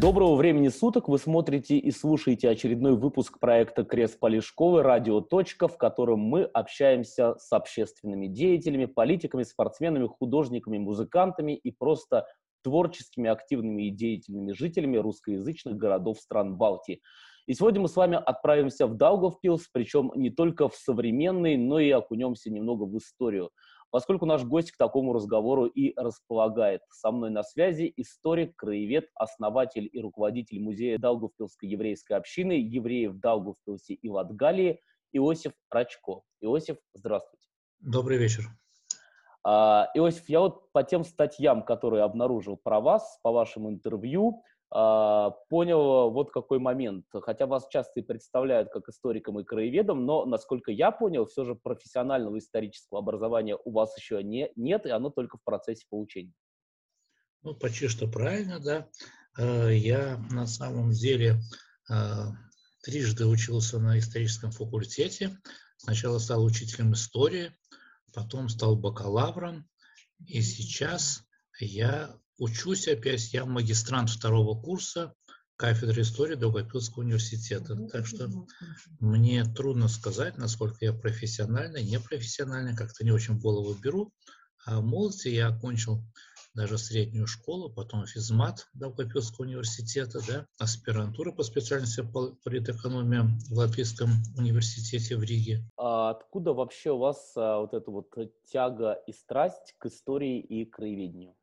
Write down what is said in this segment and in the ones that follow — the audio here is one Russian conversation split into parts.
Доброго времени суток! Вы смотрите и слушаете очередной выпуск проекта «Крест Полишковой. Радио. Точка», в котором мы общаемся с общественными деятелями, политиками, спортсменами, художниками, музыкантами и просто творческими, активными и деятельными жителями русскоязычных городов стран Балтии. И сегодня мы с вами отправимся в Даугавпилс, причем не только в современный, но и окунемся немного в историю. Поскольку наш гость к такому разговору и располагает. Со мной на связи историк, краевед, основатель и руководитель музея Даугавпилской еврейской общины евреев Даугавпилсе и Латгалии Иосиф Рачко. Иосиф, здравствуйте. Добрый вечер. А, Иосиф, я вот по тем статьям, которые обнаружил про вас, по вашим интервью, понял вот какой момент. Хотя вас часто и представляют как историком и краеведом, но, насколько я понял, все же профессионального исторического образования у вас еще не, нет, и оно только в процессе получения. Ну, почти что правильно, да. Э, я на самом деле э, трижды учился на историческом факультете. Сначала стал учителем истории, потом стал бакалавром, и сейчас я Учусь опять, я магистрант второго курса кафедры истории Долгопилского университета. Так что мне трудно сказать, насколько я профессиональный, непрофессиональный, как-то не очень в голову беру. А в молодости я окончил даже среднюю школу, потом физмат Долгопилского университета, да, аспирантура по специальности политэкономия в Латвийском университете в Риге. А откуда вообще у вас а, вот эта вот тяга и страсть к истории и краеведению?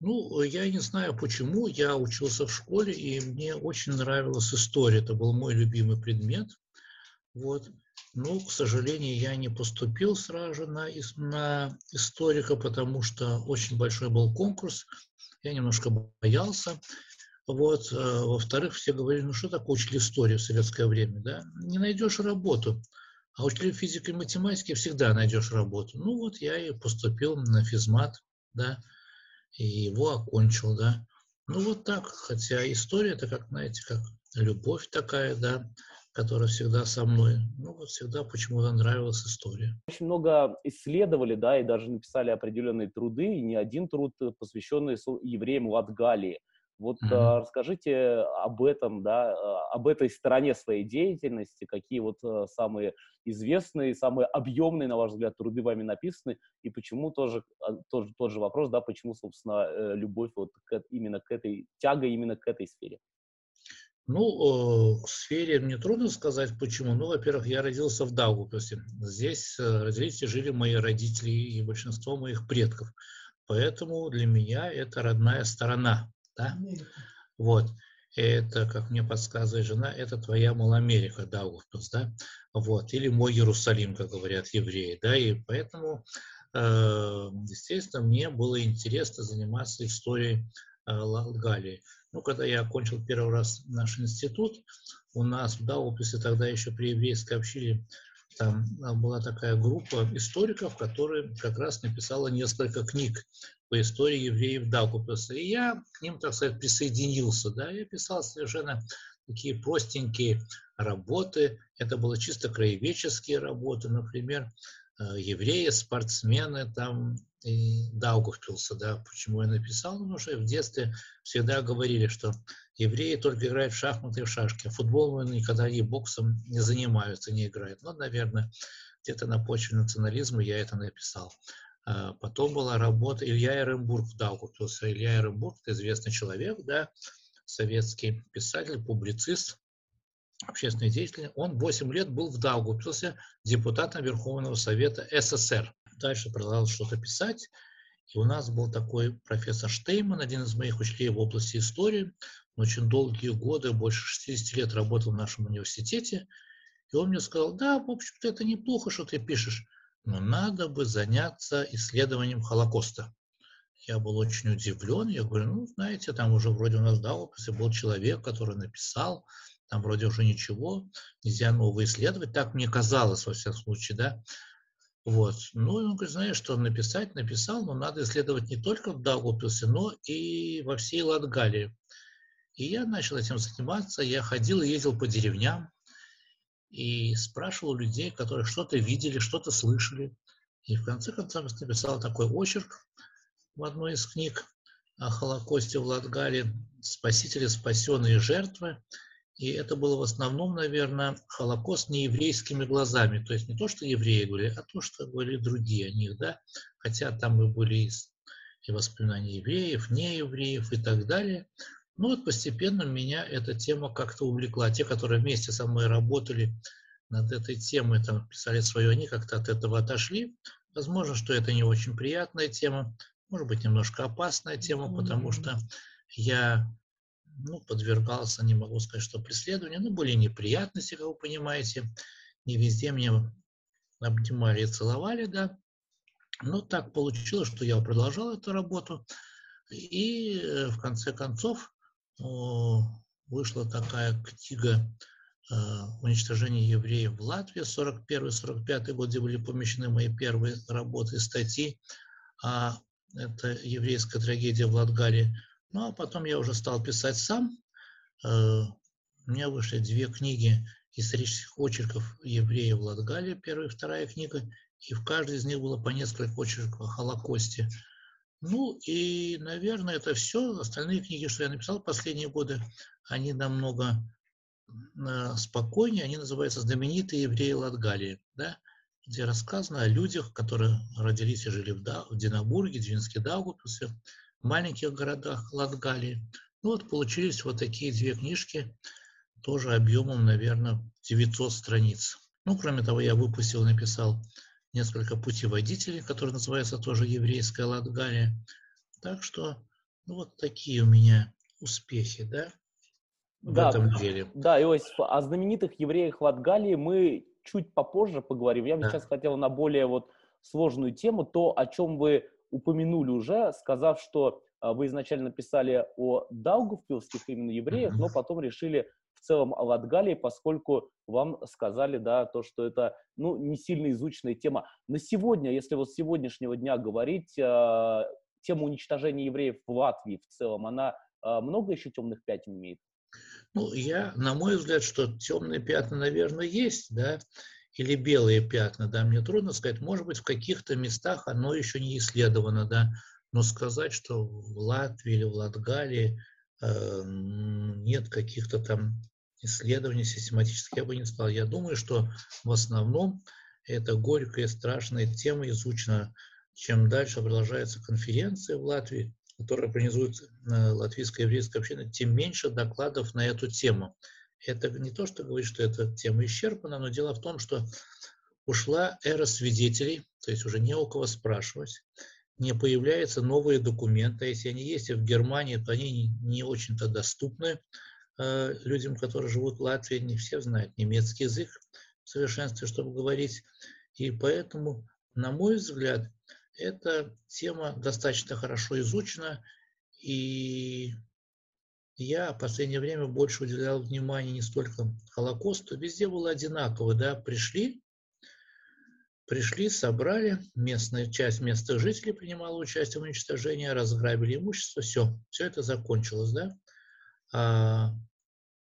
Ну, я не знаю почему, я учился в школе, и мне очень нравилась история, это был мой любимый предмет. Вот. Но, к сожалению, я не поступил сразу же на, на историка, потому что очень большой был конкурс, я немножко боялся. Вот. Э, во-вторых, все говорили, ну что такое учитель истории в советское время, да? Не найдешь работу. А учитель физики и математики всегда найдешь работу. Ну вот я и поступил на физмат, да, и его окончил, да. Ну вот так, хотя история это как, знаете, как любовь такая, да, которая всегда со мной. Ну вот всегда почему-то нравилась история. Очень много исследовали, да, и даже написали определенные труды, и не один труд, э, посвященный евреям Латгалии. Вот mm-hmm. а, расскажите об этом, да, а, об этой стороне своей деятельности, какие вот а, самые известные, самые объемные, на ваш взгляд, труды вами написаны, и почему тоже, а, тоже тот же вопрос, да, почему, собственно, э, любовь вот к, именно к этой, тяга именно к этой сфере? Ну, к сфере мне трудно сказать, почему. Ну, во-первых, я родился в Даугавпилсе. Здесь э, родились и жили мои родители и большинство моих предков. Поэтому для меня это родная сторона да? Вот. Это, как мне подсказывает жена, это твоя Малоамерика, да, Уфпилс, да? Вот. Или мой Иерусалим, как говорят евреи, да? И поэтому, э, естественно, мне было интересно заниматься историей э, Галии. Ну, когда я окончил первый раз наш институт, у нас в Дауписе тогда еще при еврейской общине там а, была такая группа историков, которые как раз написала несколько книг по истории евреев Даугавпилса. И я к ним, так сказать, присоединился. Да? Я писал совершенно такие простенькие работы. Это было чисто краеведческие работы. Например, э, евреи, спортсмены, там, и Даугавпилса, да, почему я написал, потому что в детстве всегда говорили, что евреи только играют в шахматы и в шашки, а футболом никогда и боксом не занимаются, не играют. Ну, наверное, где-то на почве национализма я это написал. А потом была работа Илья Эренбург в Даугавпилсе. Илья Эренбург – известный человек, да, советский писатель, публицист, общественный деятель. Он 8 лет был в Даугавпилсе депутатом Верховного Совета СССР. Дальше продолжал что-то писать. И у нас был такой профессор Штейман, один из моих учителей в области истории. Он очень долгие годы, больше 60 лет работал в нашем университете. И он мне сказал, да, в общем-то, это неплохо, что ты пишешь но надо бы заняться исследованием Холокоста. Я был очень удивлен. Я говорю, ну, знаете, там уже вроде у нас, да, опыте был человек, который написал, там вроде уже ничего, нельзя нового исследовать. Так мне казалось, во всяком случае, да. Вот. Ну, и он говорит, знаешь, что написать, написал, но надо исследовать не только в Даугавпилсе, но и во всей Латгалии. И я начал этим заниматься. Я ходил и ездил по деревням, и спрашивал людей, которые что-то видели, что-то слышали. И в конце концов написал такой очерк в одной из книг. о Холокосте в Латгале «Спасители, спасенные жертвы». И это было в основном, наверное, Холокост не еврейскими глазами. То есть не то, что евреи говорили, а то, что говорили другие о них, да. Хотя там и были и воспоминания евреев, неевреев и так далее. Ну вот постепенно меня эта тема как-то увлекла. Те, которые вместе со мной работали над этой темой, там писали свое, они как-то от этого отошли. Возможно, что это не очень приятная тема, может быть, немножко опасная тема, потому что я ну, подвергался, не могу сказать, что преследованию, но были неприятности, как вы понимаете. Не везде меня обнимали и целовали, да. Но так получилось, что я продолжал эту работу. И э, в конце концов вышла такая книга э, «Уничтожение евреев в Латвии» 41-45 год, где были помещены мои первые работы и статьи. А это еврейская трагедия в Латгалии. Ну, а потом я уже стал писать сам. Э, у меня вышли две книги исторических очерков евреев в Латгалии, первая и вторая книга, и в каждой из них было по несколько очерков о Холокосте. Ну и, наверное, это все. Остальные книги, что я написал последние годы, они намного э, спокойнее. Они называются «Знаменитые евреи Латгалии», да, где рассказано о людях, которые родились и жили в, да, в Динабурге, Двинске, Даугупилсе, в маленьких городах Латгалии. Ну вот получились вот такие две книжки, тоже объемом, наверное, 900 страниц. Ну, кроме того, я выпустил, написал несколько путеводителей, которые называются тоже «Еврейская Латгалия». Так что, ну, вот такие у меня успехи, да, в да, этом деле. Да, Иосиф, о знаменитых евреях Латгалии мы чуть попозже поговорим. Я бы да. сейчас хотел на более вот сложную тему, то, о чем вы упомянули уже, сказав, что а, вы изначально писали о даугавпилских именно евреях, но потом решили в целом о Латгалии, поскольку вам сказали, да, то, что это, ну, не сильно изученная тема. На сегодня, если вот с сегодняшнего дня говорить, э, тема уничтожения евреев в Латвии в целом, она э, много еще темных пятен имеет? Ну, я, на мой взгляд, что темные пятна, наверное, есть, да, или белые пятна, да, мне трудно сказать. Может быть, в каких-то местах оно еще не исследовано, да, но сказать, что в Латвии или в Латгалии нет каких-то там исследований систематических, я бы не сказал. Я думаю, что в основном это горькая, страшная тема изучена. Чем дальше продолжается конференция в Латвии, которая организует э, латвийская еврейская община, тем меньше докладов на эту тему. Это не то, что говорит, что эта тема исчерпана, но дело в том, что ушла эра свидетелей, то есть уже не у кого спрашивать, не появляются новые документы. А если они есть в Германии, то они не, очень-то доступны э, людям, которые живут в Латвии. Не все знают немецкий язык в совершенстве, чтобы говорить. И поэтому, на мой взгляд, эта тема достаточно хорошо изучена. И я в последнее время больше уделял внимания не столько Холокосту, везде было одинаково, да, пришли, Пришли, собрали, местная часть местных жителей принимала участие в уничтожении, разграбили имущество, все, все это закончилось, да. А,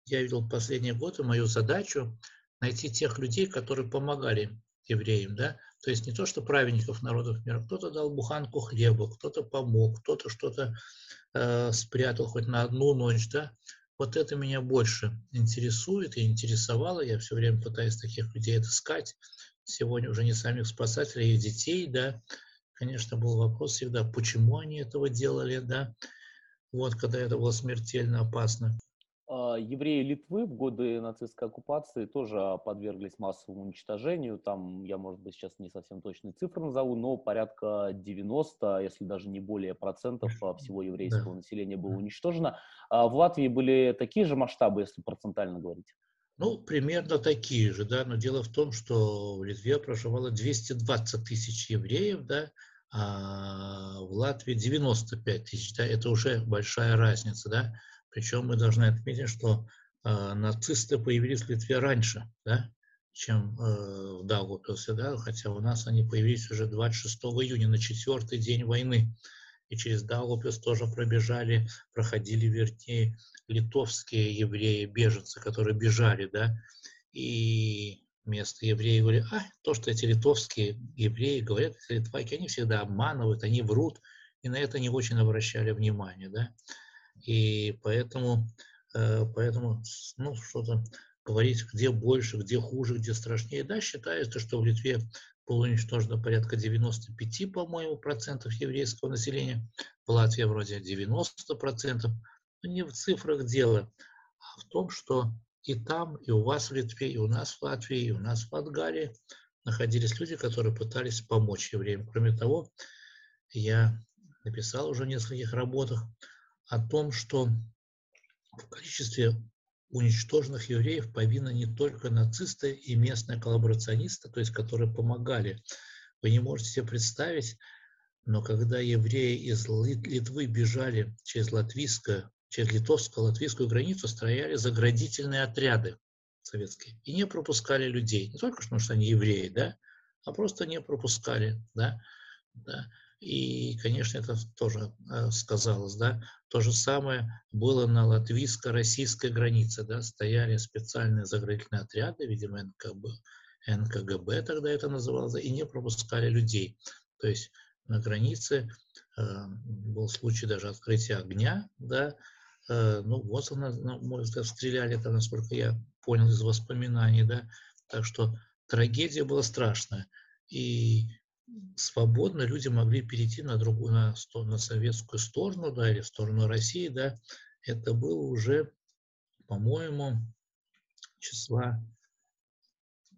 я видел последние годы мою задачу найти тех людей, которые помогали евреям, да, то есть не то, что праведников народов мира, кто-то дал буханку хлеба, кто-то помог, кто-то что-то э, спрятал хоть на одну ночь, да, вот это меня больше интересует и интересовало, я все время пытаюсь таких людей отыскать, сегодня уже не самих спасателей, а их детей, да, конечно, был вопрос всегда, почему они этого делали, да, вот, когда это было смертельно опасно. А, евреи Литвы в годы нацистской оккупации тоже подверглись массовому уничтожению. Там, я, может быть, сейчас не совсем точные цифры назову, но порядка 90, если даже не более процентов всего еврейского да. населения было уничтожено. А в Латвии были такие же масштабы, если процентально говорить? Ну, примерно такие же, да, но дело в том, что в Литве проживало 220 тысяч евреев, да, а в Латвии 95 тысяч, да, это уже большая разница, да, причем мы должны отметить, что э, нацисты появились в Литве раньше, да, чем э, в Даугавпилсе, да, хотя у нас они появились уже 26 июня, на четвертый день войны, и через Даугавпилс тоже пробежали, проходили, вернее, литовские евреи, беженцы, которые бежали, да, и место евреи говорят, а, то, что эти литовские евреи говорят, эти литваки, они всегда обманывают, они врут, и на это не очень обращали внимание, да. И поэтому, э, поэтому ну, что-то говорить, где больше, где хуже, где страшнее. Да, считается, что в Литве было уничтожено порядка 95, по-моему, процентов еврейского населения. В Латвии вроде 90 процентов. Но не в цифрах дело, а в том, что и там, и у вас в Литве, и у нас в Латвии, и у нас в Латгалии находились люди, которые пытались помочь евреям. Кроме того, я написал уже в нескольких работах о том, что в количестве уничтоженных евреев повинны не только нацисты и местные коллаборационисты, то есть которые помогали. Вы не можете себе представить, но когда евреи из Литвы бежали через латвийское, через литовско-латвийскую границу, стояли заградительные отряды советские и не пропускали людей. Не только потому, что они евреи, да, а просто не пропускали, да, да. И, конечно, это тоже э, сказалось, да. То же самое было на латвийско-российской границе, да, стояли специальные заградительные отряды, видимо, НКБ, НКГБ тогда это называлось, и не пропускали людей. То есть на границе э, был случай даже открытия огня, да, э, ну вот, на, на мой взгляд, стреляли там, насколько я понял из воспоминаний, да, так что трагедия была страшная. И свободно люди могли перейти на другую, на, на советскую сторону, да, или в сторону России, да, это было уже, по-моему, числа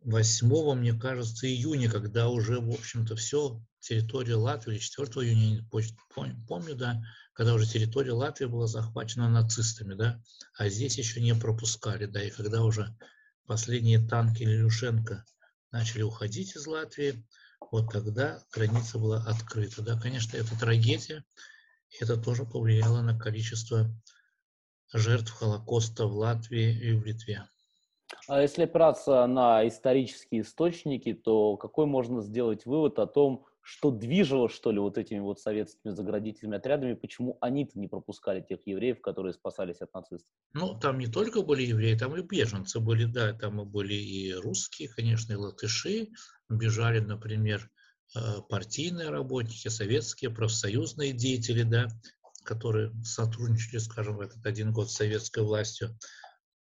8, мне кажется, июня, когда уже, в общем-то, все, территория Латвии, 4 июня, помню, да, когда уже территория Латвии была захвачена нацистами, да, а здесь еще не пропускали, да, и когда уже последние танки Лилюшенко начали уходить из Латвии, вот тогда граница была открыта. Да, конечно, это трагедия, это тоже повлияло на количество жертв Холокоста в Латвии и в Литве. А если опираться на исторические источники, то какой можно сделать вывод о том, что движило, что ли, вот этими вот советскими заградительными отрядами, почему они-то не пропускали тех евреев, которые спасались от нацистов? Ну, там не только были евреи, там и беженцы были, да, там и были и русские, конечно, и латыши, бежали, например, э, партийные работники, советские, профсоюзные деятели, да, которые сотрудничали, скажем, в этот один год с советской властью.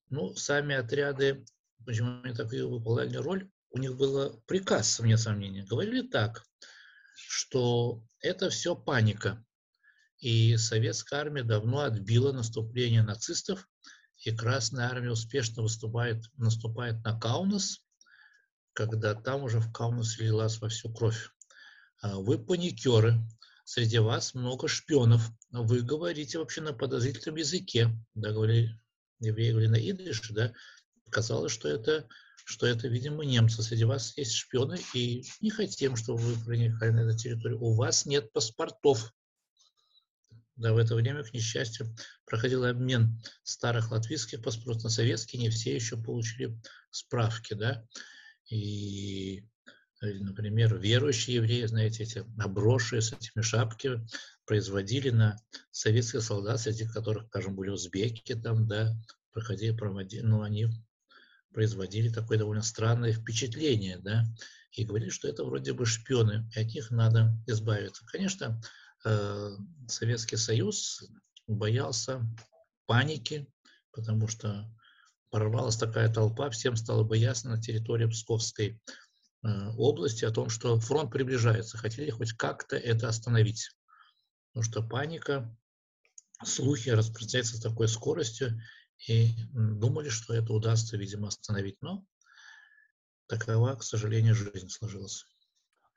Ну, сами отряды, почему они так и выполняли роль, у них был приказ, вне сомнения. Говорили так – что это все паника. И советская армия давно отбила наступление нацистов, и Красная армия успешно выступает, наступает на Каунас, когда там уже в Каунас лилась во всю кровь. А вы паникеры, среди вас много шпионов, вы говорите вообще на подозрительном языке, да, говорили, евреи говорили на идыше, да, казалось, что это что это, видимо, немцы. Среди вас есть шпионы, и не хотим, чтобы вы проникали на эту территорию. У вас нет паспортов. Да, в это время, к несчастью, проходил обмен старых латвийских паспортов на советские, не все еще получили справки, да. И, например, верующие евреи, знаете, эти оброши с этими шапками производили на советских солдат, среди которых, скажем, были узбеки там, да, проходили, проводили, ну, они производили такое довольно странное впечатление, да, и говорили, что это вроде бы шпионы, и от них надо избавиться. Конечно, э, Советский Союз боялся паники, потому что порвалась такая толпа, всем стало бы ясно на территории Псковской э, области о том, что фронт приближается, хотели хоть как-то это остановить. Потому что паника, слухи распространяются с такой скоростью, и думали, что это удастся, видимо, остановить. Но такова, к сожалению, жизнь сложилась.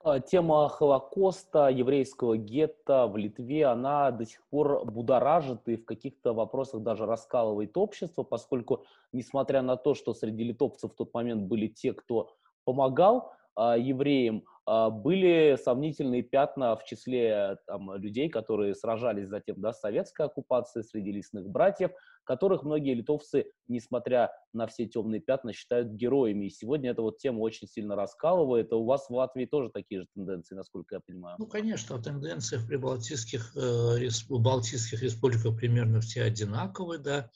А, тема Холокоста, еврейского гетто в Литве, она до сих пор будоражит и в каких-то вопросах даже раскалывает общество, поскольку, несмотря на то, что среди литовцев в тот момент были те, кто помогал а, евреям, были сомнительные пятна в числе там, людей, которые сражались затем да, с советской оккупацией среди лесных братьев, которых многие литовцы, несмотря на все темные пятна, считают героями. И сегодня эта вот тема очень сильно раскалывает. А у вас в Латвии тоже такие же тенденции, насколько я понимаю? Ну, конечно, тенденции в прибалтийских э, Балтийских республиках примерно все одинаковые, да.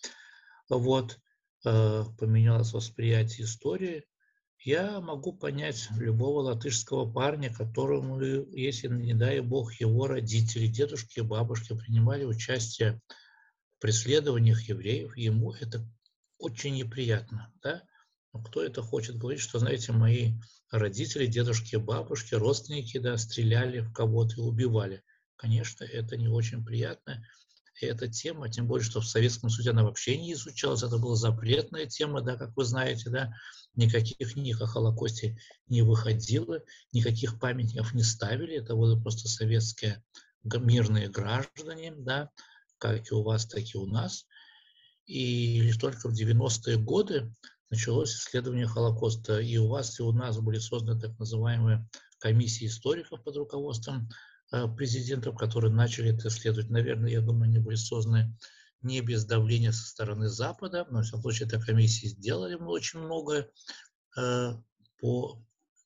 Вот. Э, поменялось восприятие истории Я могу понять любого латышского парня, которому, если, не дай бог, его родители, дедушки и бабушки принимали участие в преследованиях евреев, ему это очень неприятно. Да? Но кто это хочет говорить, что, знаете, мои родители, дедушки, бабушки, родственники да, стреляли в кого-то и убивали. Конечно, это не очень приятно. Эта тема, тем более, что в Советском Союзе она вообще не изучалась, это была запретная тема, да, как вы знаете, да, никаких книг о Холокосте не выходило, никаких памятников не ставили, это были просто советские мирные граждане, да, как и у вас, так и у нас. И только в 90-е годы началось исследование Холокоста. И у вас, и у нас были созданы так называемые комиссии историков под руководством президентов, которые начали это исследовать. Наверное, я думаю, они были созданы не без давления со стороны Запада, но, в всяком случае, эта комиссия сделали очень многое э, по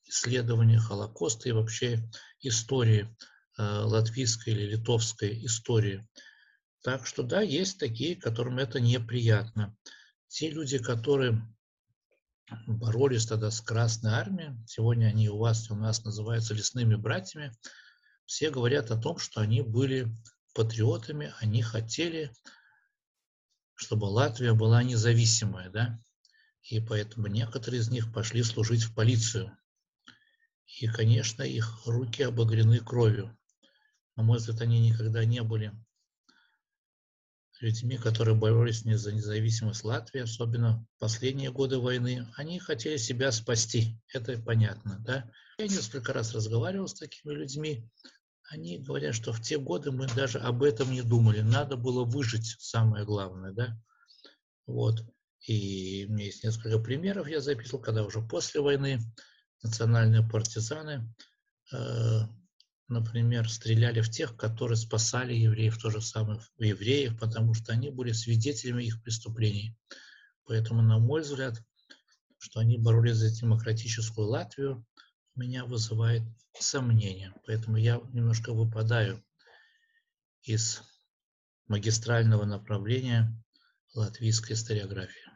исследованию Холокоста и вообще истории э, латвийской или литовской истории. Так что да, есть такие, которым это неприятно. Те люди, которые боролись тогда с Красной Армией, сегодня они у вас и у нас называются лесными братьями, все говорят о том, что они были патриотами, они хотели чтобы Латвия была независимая, да, и поэтому некоторые из них пошли служить в полицию. И, конечно, их руки обогрены кровью. На мой взгляд, они никогда не были людьми, которые боролись не за независимость Латвии, особенно в последние годы войны. Они хотели себя спасти, это понятно, да. Я несколько раз разговаривал с такими людьми, они говорят, что в те годы мы даже об этом не думали. Надо было выжить, самое главное, да. Вот. И у меня есть несколько примеров, я записал, когда уже после войны национальные партизаны, э, например, стреляли в тех, которые спасали евреев, то же самое в евреев, потому что они были свидетелями их преступлений. Поэтому, на мой взгляд, что они боролись за демократическую Латвию, меня вызывает сомнения. Поэтому я немножко выпадаю из магистрального направления латвийской историографии.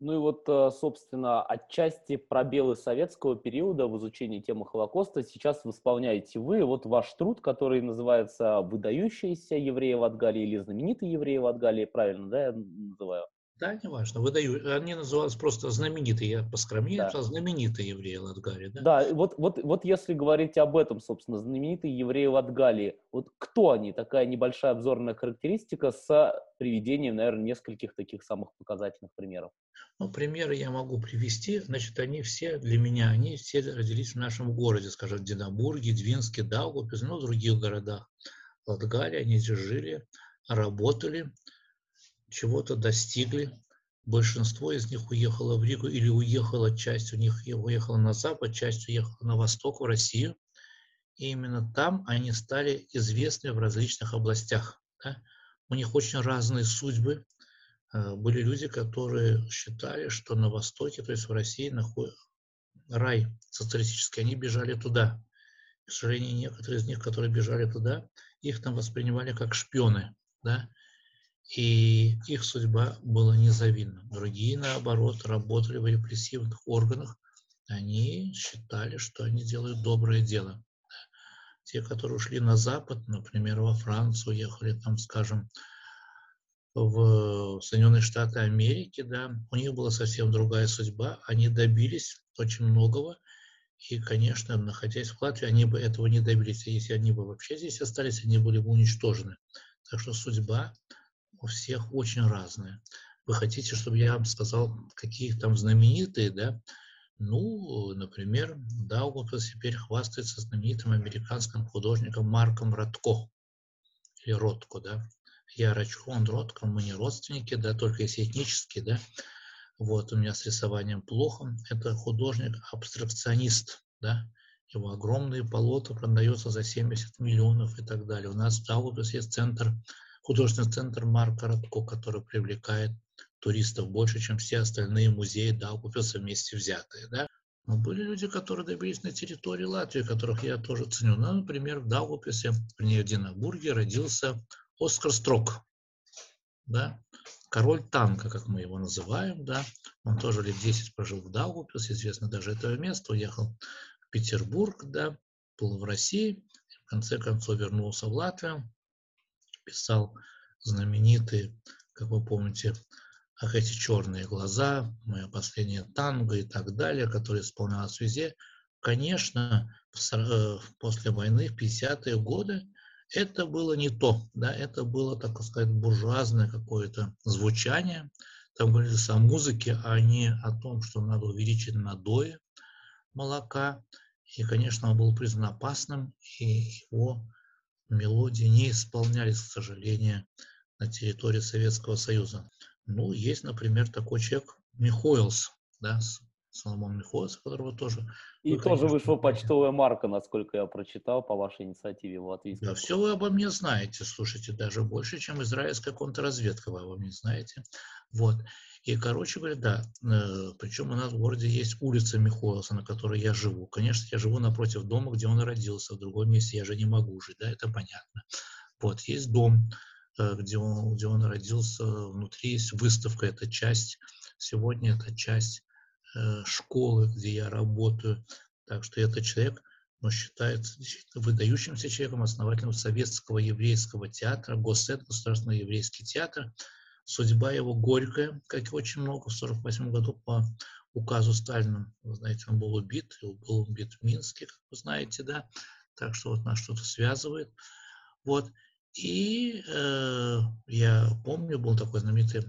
Ну и вот, э, собственно, отчасти пробелы советского периода в изучении темы Холокоста сейчас восполняете вы. Вот ваш труд, который называется «Выдающиеся евреи в Адгалии» или «Знаменитые евреи в Адгалии», правильно, да, я называю? Да, неважно, выдаю. Они назывались просто знаменитые, я поскромнее да. знаменитые евреи Латгалии. Да, да вот, вот, вот если говорить об этом, собственно, знаменитые евреи Латгалии, вот кто они? Такая небольшая обзорная характеристика с приведением, наверное, нескольких таких самых показательных примеров. Ну, примеры я могу привести. Значит, они все для меня, они все родились в нашем городе, скажем, в Динабурге, Двинске, Даугавпилсе, ну, в других городах. Латгалии, они здесь жили, работали, чего-то достигли. Большинство из них уехало в Ригу или уехала часть у них уехала на запад, часть уехала на восток, в Россию. И именно там они стали известны в различных областях. Да? У них очень разные судьбы. Э, были люди, которые считали, что на Востоке, то есть в России, находится рай социалистический. Они бежали туда. К сожалению, некоторые из них, которые бежали туда, их там воспринимали как шпионы. Да? И их судьба была незавидна. Другие, наоборот, работали в репрессивных органах, они считали, что они делают доброе дело. Те, которые ушли на Запад, например, во Францию, уехали там, скажем, в Соединенные Штаты Америки, да, у них была совсем другая судьба, они добились очень многого, и, конечно, находясь в Латвии, они бы этого не добились. Если они бы вообще здесь остались, они были бы уничтожены. Так что судьба у всех очень разные. Вы хотите, чтобы я вам сказал, какие там знаменитые, да? Ну, например, Даугавпилс теперь хвастается знаменитым американским художником Марком Ротко. Или Ротко, да? Я Рачко, он Ротко, мы не родственники, да, только если этнические, да. Вот, у меня с рисованием плохо. Это художник-абстракционист, да. Его огромные полота продаются за 70 миллионов и так далее. У нас в Даугавпилсе есть центр художественный центр Марка Радко, который привлекает туристов больше, чем все остальные музеи Даугавпилса вместе взятые. Да? Но были люди, которые добились на территории Латвии, которых я тоже ценю. Ну, например, в Даугавпилсе, в Динабурге родился Оскар Строк. да, король танка, как мы его называем, да, он тоже лет 10 прожил в Даугавпилсе, известно даже этого места, уехал в Петербург, да, был в России, в конце концов вернулся в Латвию, писал знаменитые, как вы помните, ах, эти черные глаза, мое последнее танго и так далее, которые исполнялось везде. Конечно, э, после войны, в 50-е годы, это было не то, да, это было, так сказать, буржуазное какое-то звучание. Там говорилось о музыке, а не о том, что надо увеличить надои молока. И, конечно, он был признан опасным, и его мелодии не исполнялись, к сожалению, на территории Советского Союза. Ну, есть, например, такой человек Михоэлс, да, Соломон Михоэлс, которого тоже... И вы, тоже конечно, вышла почтовая марка, насколько я прочитал, по вашей инициативе в Латвии. Да, все вы обо мне знаете, слушайте, даже больше, чем израильская контрразведка вы обо мне знаете. Вот. И, короче говоря, да, э, причем у нас в городе есть улица Михоэлса, на которой я живу. Конечно, я живу напротив дома, где он родился, в другом месте я же не могу жить, да, это понятно. Вот, есть дом, Э, где он, где он родился, внутри есть выставка, это часть, сегодня это часть школы, где я работаю. Так что этот человек ну, считается выдающимся человеком, основателем советского еврейского театра, Госсет, Государственный еврейский театр. Судьба его горькая, как и очень много, в 1948 году по указу Сталина. Вы знаете, он был убит, и был убит в Минске, как вы знаете, да. Так что вот нас что-то связывает. Вот. И э, я помню, был такой знаменитый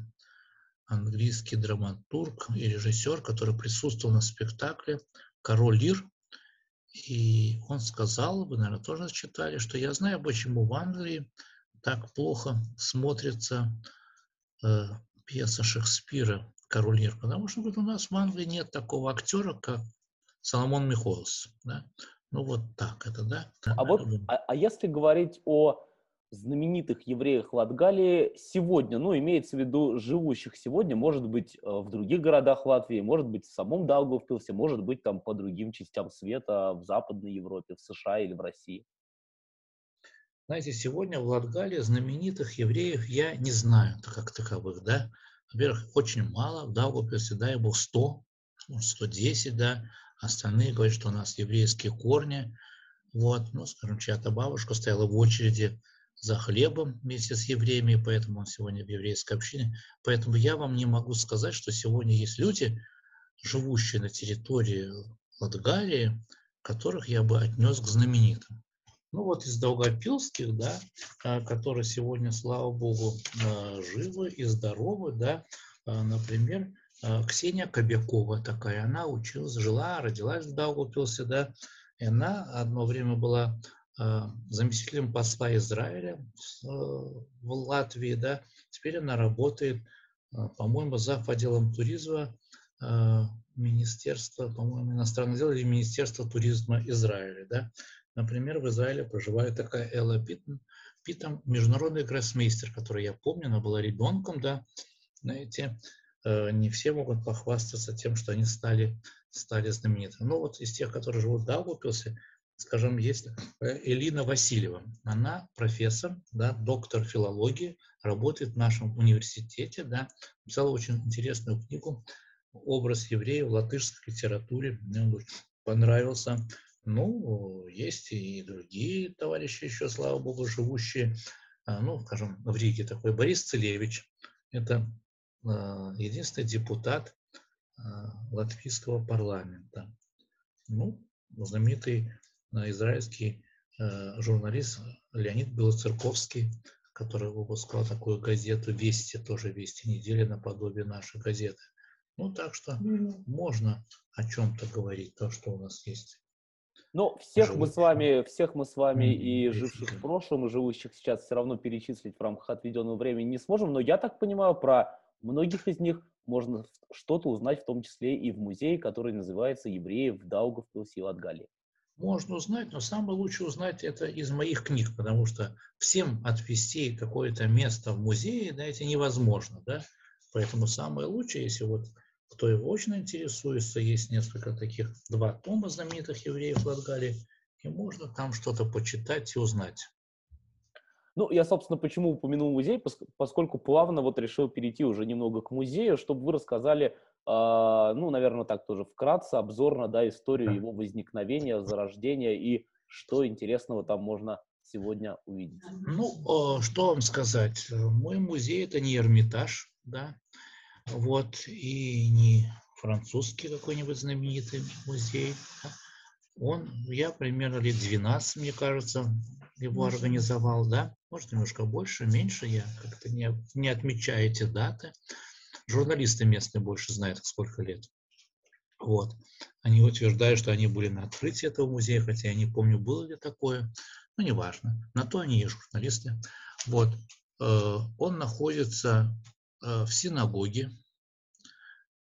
английский драматург и режиссер, который присутствовал на спектакле «Король Лир». И он сказал, вы, наверное, тоже читали, что я знаю, почему в Англии так плохо смотрится э, пьеса Шекспира «Король Лир». Потому что говорит, у нас в Англии нет такого актера, как Соломон Михоэлс. Да? Ну вот так это, да? А вот, а, а если говорить о знаменитых евреях Латгалии сегодня, ну, имеется в виду живущих сегодня, может быть, э, в других городах Латвии, может быть, в самом Даугавпилсе, может быть, там по другим частям света, в Западной Европе, в США или в России? Знаете, сегодня в Латгалии знаменитых евреев я не знаю как таковых, да. Во-первых, очень мало, в Даугавпилсе, дай бог, 100, 110, да. Остальные говорят, что у нас еврейские корни. Вот, ну, скажем, чья-то бабушка стояла в очереди за хлебом вместе с евреями, поэтому он сегодня в еврейской общине. Поэтому я вам не могу сказать, что сегодня есть люди, живущие на территории Латгалии, которых я бы отнес к знаменитым. Ну вот из Долгопилских, да, а, которые сегодня, слава богу, а, живы и здоровы, да, а, например, Ксения Кобякова такая, она училась, жила, родилась в Даугавпилсе, да, и она одно время была заместителем посла Израиля э, в Латвии, да, теперь она работает, а, по-моему, зав. отделом туризма Министерства, по-моему, иностранных дел или Министерства туризма Израиля, да. Например, в Израиле проживает такая Элла Питтон, Питом, международный гроссмейстер, который я помню, она была ребенком, да, знаете, э, не все могут похвастаться тем, что они стали, стали знаменитыми. Но вот из тех, которые живут в Даугавпилсе, скажем, есть э, Элина Васильева. Она профессор, да, доктор филологии, работает в нашем университете, да, написала очень интересную книгу «Образ еврея в латышской литературе». Мне он понравился. Ну, есть и другие товарищи еще, слава богу, живущие, а, ну, скажем, в Риге такой Борис Целевич. Это а, единственный депутат а, латвийского парламента. Ну, знаменитый израильский э, журналист Леонид Белоцерковский, который выпускал такую газету «Вести», тоже «Вести недели» наподобие нашей газеты. Ну, так что можно о чем-то говорить, то, что у нас есть. Но всех Живут. мы с вами, всех мы с вами и живших в прошлом, и живущих сейчас все равно перечислить в рамках отведенного времени не сможем, но я так понимаю, про многих из них можно что-то узнать, в том числе и в музее, который называется «Евреи в Даугавпилсе и Латгалии» можно узнать, но самое лучшее узнать это из моих книг, потому что всем отвести какое-то место в музее, да, это невозможно, да. Поэтому самое лучшее, если вот кто его очень интересуется, есть несколько таких, два тома знаменитых евреев Латгалии, и можно там что-то почитать и узнать. Ну, я, собственно, почему упомянул музей, поскольку плавно вот решил перейти уже немного к музею, чтобы вы рассказали, ну, наверное, так тоже вкратце, обзорно, да, историю его возникновения, зарождения и что интересного там можно сегодня увидеть. Ну, что вам сказать? Мой музей – это не Эрмитаж, да, вот, и не французский какой-нибудь знаменитый музей. Он, я примерно лет 12, мне кажется, его организовал, да, может, немножко больше, меньше, я как-то не, не отмечаю эти даты. Журналисты местные больше знают, сколько лет. Вот. Они утверждают, что они были на открытии этого музея, хотя я не помню, было ли такое. Но неважно. На то они и журналисты. Вот. Э, он находится э, в синагоге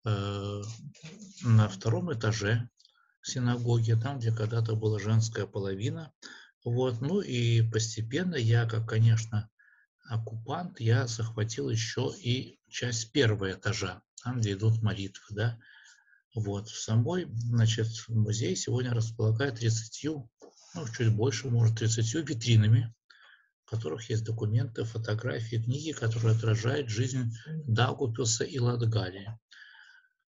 э, на втором этаже синагоги, там, где когда-то была женская половина. Вот, ну и постепенно я, как, конечно, оккупант, я захватил еще и часть первого этажа, там, где идут молитвы, да. Вот, в самой, значит, музей сегодня располагает 30, ну, чуть больше, может, 30 витринами, в которых есть документы, фотографии, книги, которые отражают жизнь Даугупилса и Латгалии.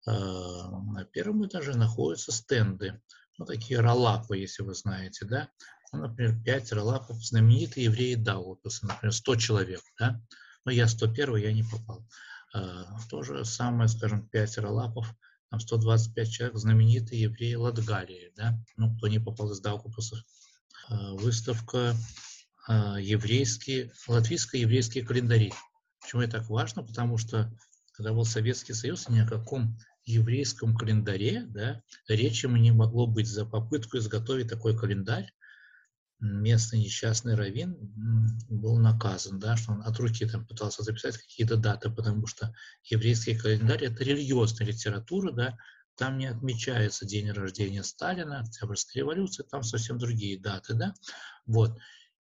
А, на первом этаже находятся стенды, ну, такие роллапы, если вы знаете, да. Ну, например, пять роллапов, знаменитые евреи Даугупилса, например, 100 человек, да. Но я 101 я не попал. А, то же самое, скажем, пять роллапов, там 125 человек, знаменитые евреи Латгалии, да. Ну, кто не попал из Даугупилса. А, выставка еврейские, латвийско-еврейские календари. Почему это так важно? Потому что когда был Советский Союз, ни о каком еврейском календаре, да, речи не могло быть за попытку изготовить такой календарь. Местный несчастный раввин был наказан, да, что он от руки там пытался записать какие-то даты, потому что еврейский календарь – это религиозная литература, да, там не отмечается день рождения Сталина, Октябрьской революции, там совсем другие даты, да, вот.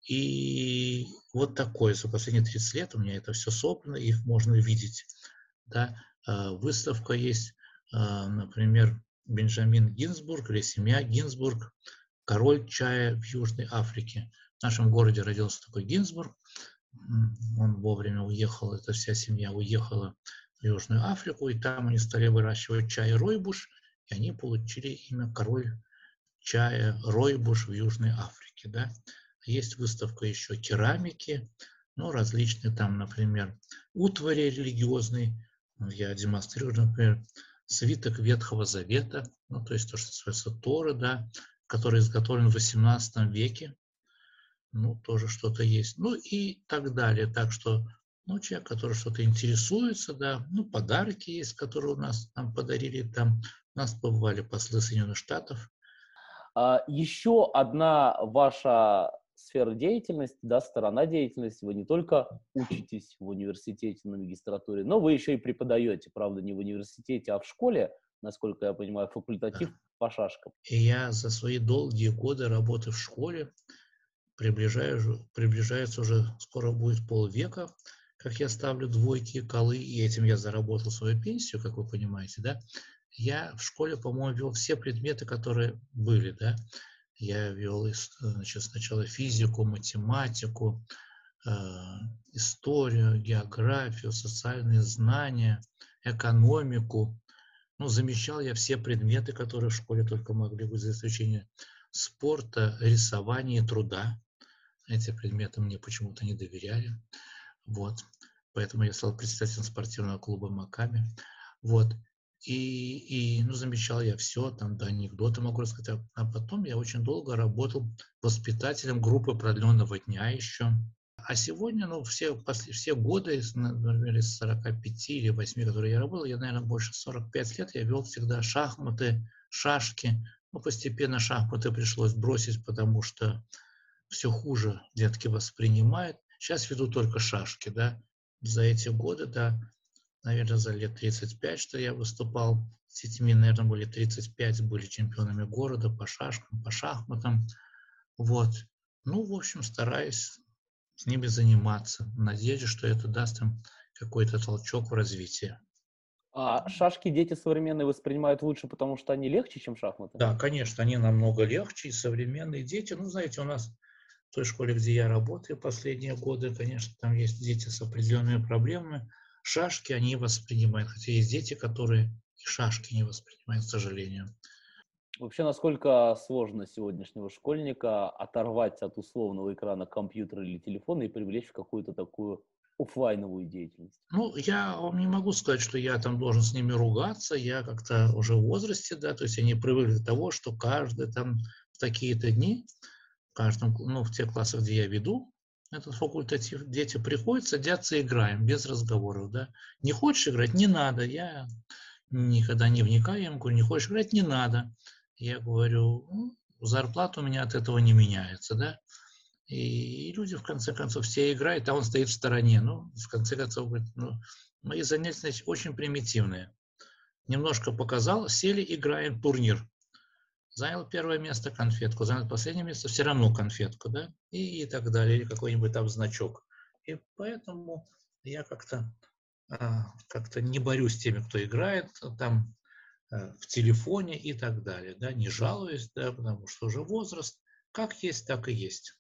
И вот такое, за последние 30 лет у меня это все собрано, их можно видеть, да, а, выставка есть а, например, Бенджамин Гинзбург или семья Гинзбург, король чая в Южной Африке. В нашем городе родился такой Гинзбург. Он вовремя уехал, эта вся семья уехала в Южную Африку, и там они стали выращивать чай ройбуш, и они получили имя король чая ройбуш в Южной Африке. Да? Есть выставка еще керамики, ну, различные там, например, утвари религиозные. Я демонстрирую, например, свиток Ветхого Завета, ну, то есть то, что называется Торы, да, который изготовлен в XVIII веке, ну, тоже что-то есть, ну и так далее. Так что, ну, человек, который что-то интересуется, да, ну, подарки есть, которые у нас нам подарили, там, у нас побывали послы Соединенных Штатов. А, еще одна ваша сфера деятельности, да, сторона деятельности. Вы не только учитесь в университете на магистратуре, но вы еще и преподаете, правда, не в университете, а в школе, насколько я понимаю, факультатив по шашкам. И я за свои долгие годы работы в школе приближаю, приближается уже, скоро будет полвека, как я ставлю двойки, колы, и этим я заработал свою пенсию, как вы понимаете, да, я в школе, по-моему, вел все предметы, которые были, да, я вел значит, сначала физику, математику, э, историю, географию, социальные знания, экономику. Ну, замещал я все предметы, которые в школе только могли быть, за исключением спорта, рисования труда. Эти предметы мне почему-то не доверяли. Вот. Поэтому я стал председателем спортивного клуба «Маками». Вот. И, и ну, замечал я все, там до анекдота могу рассказать. А, а потом я очень долго работал воспитателем группы продленного дня еще. А сегодня, ну, все, после, все годы, например, из 45 или 8, которые я работал, я, наверное, больше 45 лет, я вел всегда шахматы, шашки. Ну, постепенно шахматы пришлось бросить, потому что все хуже детки воспринимают. Сейчас веду только шашки, да. За эти годы, да, наверное, за лет 35, что я выступал с детьми, наверное, были 35, были чемпионами города по шашкам, по шахматам. Вот. Ну, в общем, стараюсь с ними заниматься, в надежде, что это даст им какой-то толчок в развитии. А шашки дети современные воспринимают лучше, потому что они легче, чем шахматы? Да, конечно, они намного легче, и современные дети, ну, знаете, у нас в той школе, где я работаю последние годы, конечно, там есть дети с определенными проблемами. Шашки они воспринимают, хотя есть дети, которые и шашки не воспринимают, к сожалению. Вообще, насколько сложно сегодняшнего школьника оторвать от условного экрана компьютера или телефона и привлечь в какую-то такую офлайновую деятельность? Ну, я вам не могу сказать, что я там должен с ними ругаться. Я как-то уже в возрасте, да, то есть они привыкли к того, что каждый там в такие-то дни, в каждом, ну, в тех классах, где я веду, этот факультатив, дети приходят, садятся, играем, без разговоров, да. Не хочешь играть, не надо, я никогда не вникаю, я ему говорю, не хочешь играть, не надо. Я говорю, ну, зарплата у меня от этого не меняется, да. И люди, в конце концов, все играют, а он стоит в стороне. Ну, в конце концов, говорит, ну, мои занятия значит, очень примитивные. Немножко показал, сели, играем турнир. Занял первое место конфетку, занял последнее место, все равно конфетку, да, и, и так далее, или какой-нибудь там значок. И поэтому я как-то а, как-то не борюсь с теми, кто играет там в телефоне и так далее, да, не жалуюсь, да, потому что уже возраст, как есть, так и есть.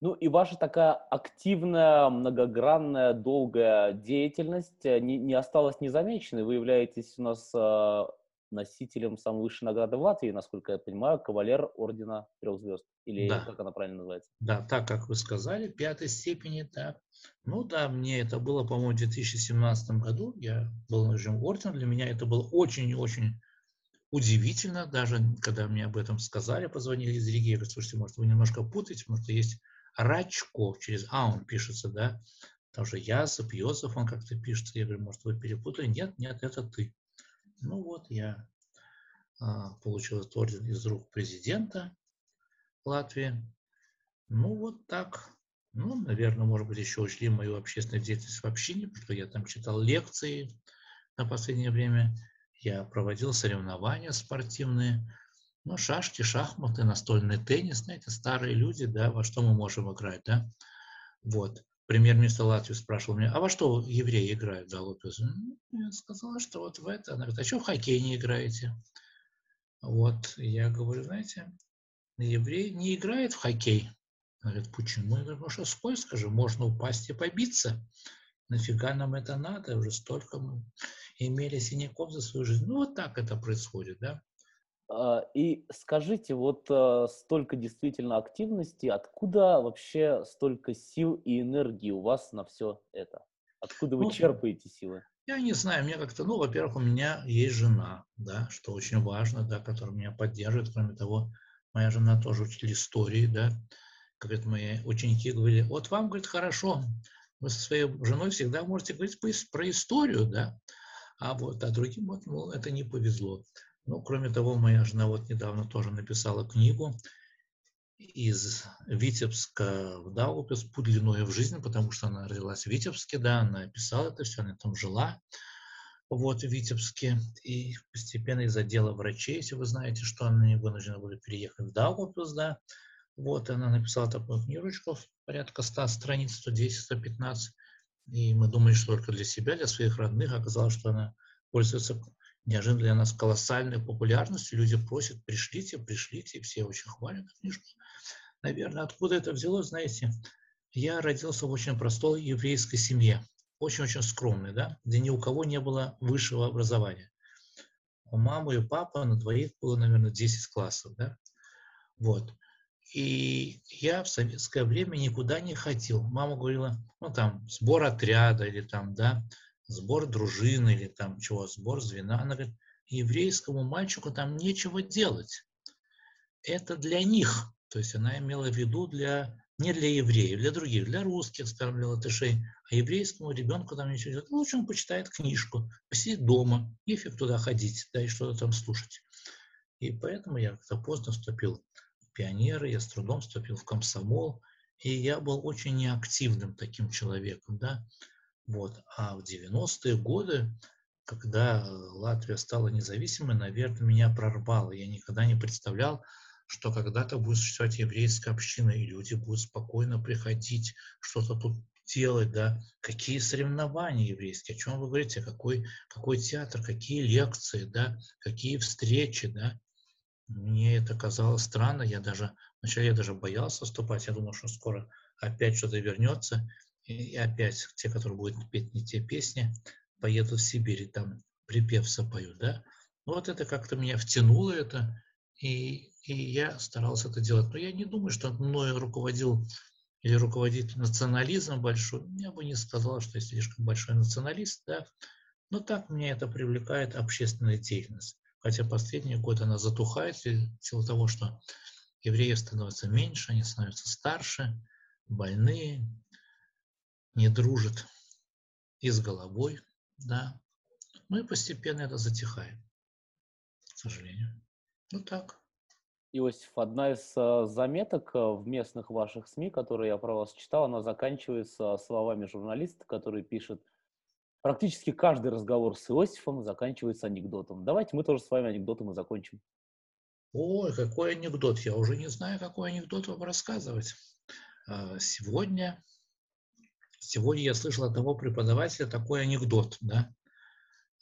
Ну и ваша такая активная, многогранная, долгая деятельность э, не, не осталась незамеченной. Вы являетесь у нас э, носителем самой высшей награды в Латвии, насколько я понимаю, кавалер ордена трех звезд. Или да. как она правильно называется? Да, так как вы сказали, пятой степени, да. Ну да, мне это было, по-моему, в 2017 году. Я был на режим ордена. Для меня это было очень и очень удивительно, даже когда мне об этом сказали, позвонили из Риги, я говорю, слушайте, может, вы немножко путаете, потому что есть Рачков, через А он пишется, да, потому что Язов, Йозеф он как-то пишется. Я говорю, может, вы перепутали? Нет, нет, это ты. Ну вот, я а, получил этот орден из рук президента Латвии. Ну вот так. Ну, наверное, может быть, еще учли мою общественную деятельность в общине, потому что я там читал лекции на последнее время. Я проводил соревнования спортивные. Ну, шашки, шахматы, настольный теннис, знаете, старые люди, да, во что мы можем играть, да. Вот. Премьер-министр Латвии спрашивал меня, а во что евреи играют, да, Лопес? Ну, я сказала, что вот в это. Она говорит, а что в хоккей не играете? Вот, я говорю, знаете, еврей не играет в хоккей. Она говорит, почему? Я говорю, потому что скользко же, можно упасть и побиться. Нафига нам это надо? Уже столько мы имели синяков за свою жизнь. Ну, вот так это происходит, да. А, и скажите, вот э, столько действительно активности, откуда вообще столько сил и энергии у вас на все это? Откуда вы ну, черпаете силы? Я не знаю, мне как-то, ну, во-первых, у меня есть жена, да, что очень важно, да, которая меня поддерживает. Кроме того, моя жена тоже учитель истории, да. Говорит, мои ученики говорили, вот вам, говорит, хорошо, вы со своей женой всегда можете говорить про историю, да, а вот, а другим вот, ну, это не повезло. Ну, кроме того, моя жена вот недавно тоже написала книгу из Витебска в Даугавпилс «Путь длиною в жизнь», потому что она родилась в Витебске, да, она писала это все, она там жила, вот, в Витебске, и постепенно из отдела врачей, если вы знаете, что они вынуждены были переехать в Даугавпилс, да, вот, она написала такую книжечку, порядка 100 страниц, 110-115, и мы думали, что только для себя, для своих родных, оказалось, что она пользуется неожиданно для нас колоссальной популярностью. Люди просят, пришлите, пришлите, и все очень хвалят книжку. Наверное, откуда это взялось, знаете, я родился в очень простой еврейской семье, очень-очень скромной, да, где ни у кого не было высшего образования. У мамы и папы на двоих было, наверное, 10 классов, да, вот. И я в советское время никуда не ходил. Мама говорила, ну там, сбор отряда или там, да, сбор дружины или там чего, сбор звена. Она говорит, еврейскому мальчику там нечего делать. Это для них. То есть она имела в виду для, не для евреев, для других, для русских, скажем, для латышей. А еврейскому ребенку там ничего делать. Лучше он почитает книжку, посидит дома, нефиг туда ходить, да, и что-то там слушать. И поэтому я как-то поздно вступил в пионеры, я с трудом вступил в комсомол, и я был очень неактивным таким человеком, да. Вот. А в 90-е годы, когда Латвия стала независимой, наверное, меня прорвало. Я никогда не представлял, что когда-то будет существовать еврейская община, и люди будут спокойно приходить, что-то тут делать, да, какие соревнования еврейские, о чем вы говорите, какой, какой театр, какие лекции, да, какие встречи, да. мне это казалось странно. Я даже, вначале я даже боялся вступать. Я думал, что скоро опять что-то вернется. И опять те, которые будут петь не те песни, поедут в Сибирь, и там припев запоют, да. Ну, вот это как-то меня втянуло это, и, и я старался это делать. Но я не думаю, что мною руководил или руководит национализм большой. Я бы не сказал, что я слишком большой националист, да. Но так меня это привлекает общественная деятельность. Хотя последние годы она затухает в силу того, что евреев становится меньше, они становятся старше, больные, не дружат и с головой, да. Ну и постепенно это затихает, к сожалению. Ну так. Иосиф, одна из э, заметок э, в местных ваших СМИ, которые я про вас читал, она заканчивается словами журналиста, который пишет, практически каждый разговор с Иосифом заканчивается анекдотом. Давайте мы тоже с вами анекдотом и закончим. Ой, какой анекдот! Я уже не знаю, какой анекдот вам рассказывать. А, сегодня, сегодня я слышал от того преподавателя такой анекдот, да.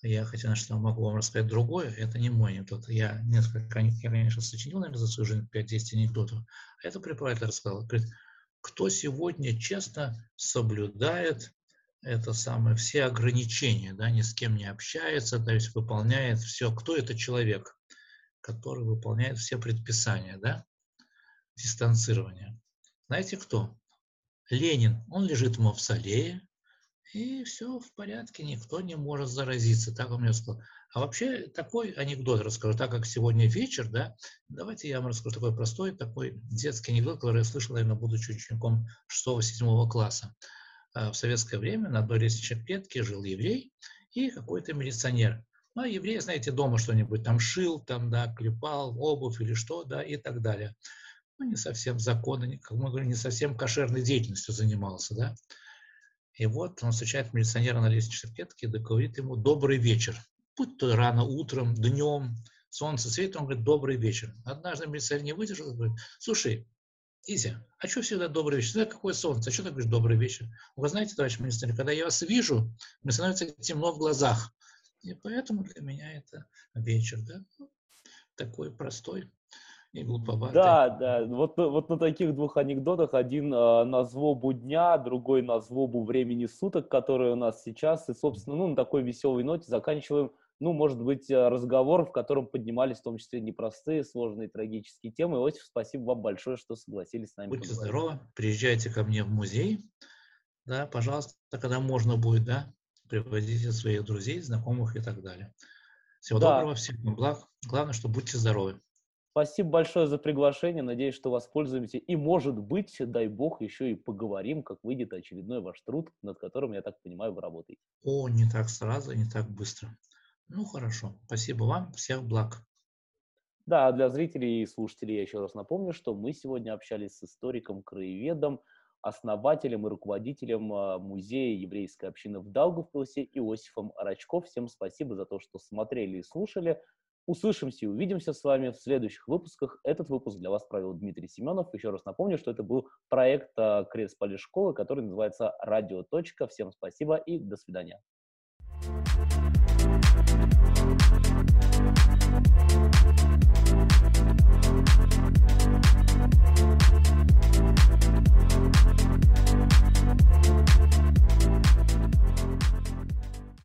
Я хотя что могу вам рассказать другое, это не мой анекдот. Я несколько, я, конечно, сочинил, наверное, за свою жизнь 5-10 анекдотов. А это преподаватель рассказал. Говорит, кто сегодня честно соблюдает это самое, все ограничения, да, ни с кем не общается, то есть выполняет все. Кто это человек, который выполняет все предписания, да, дистанцирования? Знаете кто? Ленин. Он лежит в мавзолее, и все в порядке, никто не может заразиться. Так он мне сказал. А вообще такой анекдот расскажу, так как сегодня вечер, да, давайте я вам расскажу такой простой, такой детский анекдот, который я слышал, наверное, будучи учеником 6-7 класса. А, в советское время на одной лестничной клетке жил еврей и какой-то милиционер. Ну, а еврей, знаете, дома что-нибудь там шил, там, да, клепал, обувь или что, да, и так далее. Ну, не совсем законно, как мы говорим, не совсем кошерной деятельностью занимался, да. И вот он встречает милиционера на лестничной клетке и говорит ему «добрый вечер». Будь то рано утром, днем, солнце светит, он говорит «добрый вечер». Однажды милиционер не выдержал и говорит «слушай, Изя, а что всегда добрый вечер? Всегда какое солнце? А что ты говоришь добрый вечер? Вы знаете, товарищ министр, когда я вас вижу, мне становится темно в глазах. И поэтому для меня это вечер, да? Такой простой и глуповатый. Да, да. Вот, вот на таких двух анекдотах один э, на злобу дня, другой на злобу времени суток, которые у нас сейчас. И, собственно, ну, на такой веселой ноте заканчиваем ну, может быть, э, разговор, в котором поднимались в том числе непростые, сложные, трагические темы. Иосиф, спасибо вам большое, что согласились с нами. Будьте поговорить. здоровы, приезжайте ко мне в музей, да, пожалуйста, когда можно будет, да, приводите своих друзей, знакомых и так далее. Всего да. доброго, всех благ. Главное, что будьте здоровы. Спасибо большое за приглашение. Надеюсь, что воспользуемся. И, может быть, дай бог, еще и поговорим, как выйдет очередной ваш труд, над которым, я так понимаю, вы работаете. О, не так сразу, не так быстро. Ну, хорошо. Спасибо вам. Всех благ. Да, для зрителей и слушателей я еще раз напомню, что мы сегодня общались с историком-краеведом, основателем и руководителем а, музея еврейской общины в Даугавпилсе Иосифом Рачков. Всем спасибо за то, что смотрели и слушали. Услышимся и увидимся с вами в следующих выпусках. Этот выпуск для вас провел Дмитрий Семенов. Еще раз напомню, что это был проект а, Крес школы, который называется «Радио. Всем спасибо и до свидания.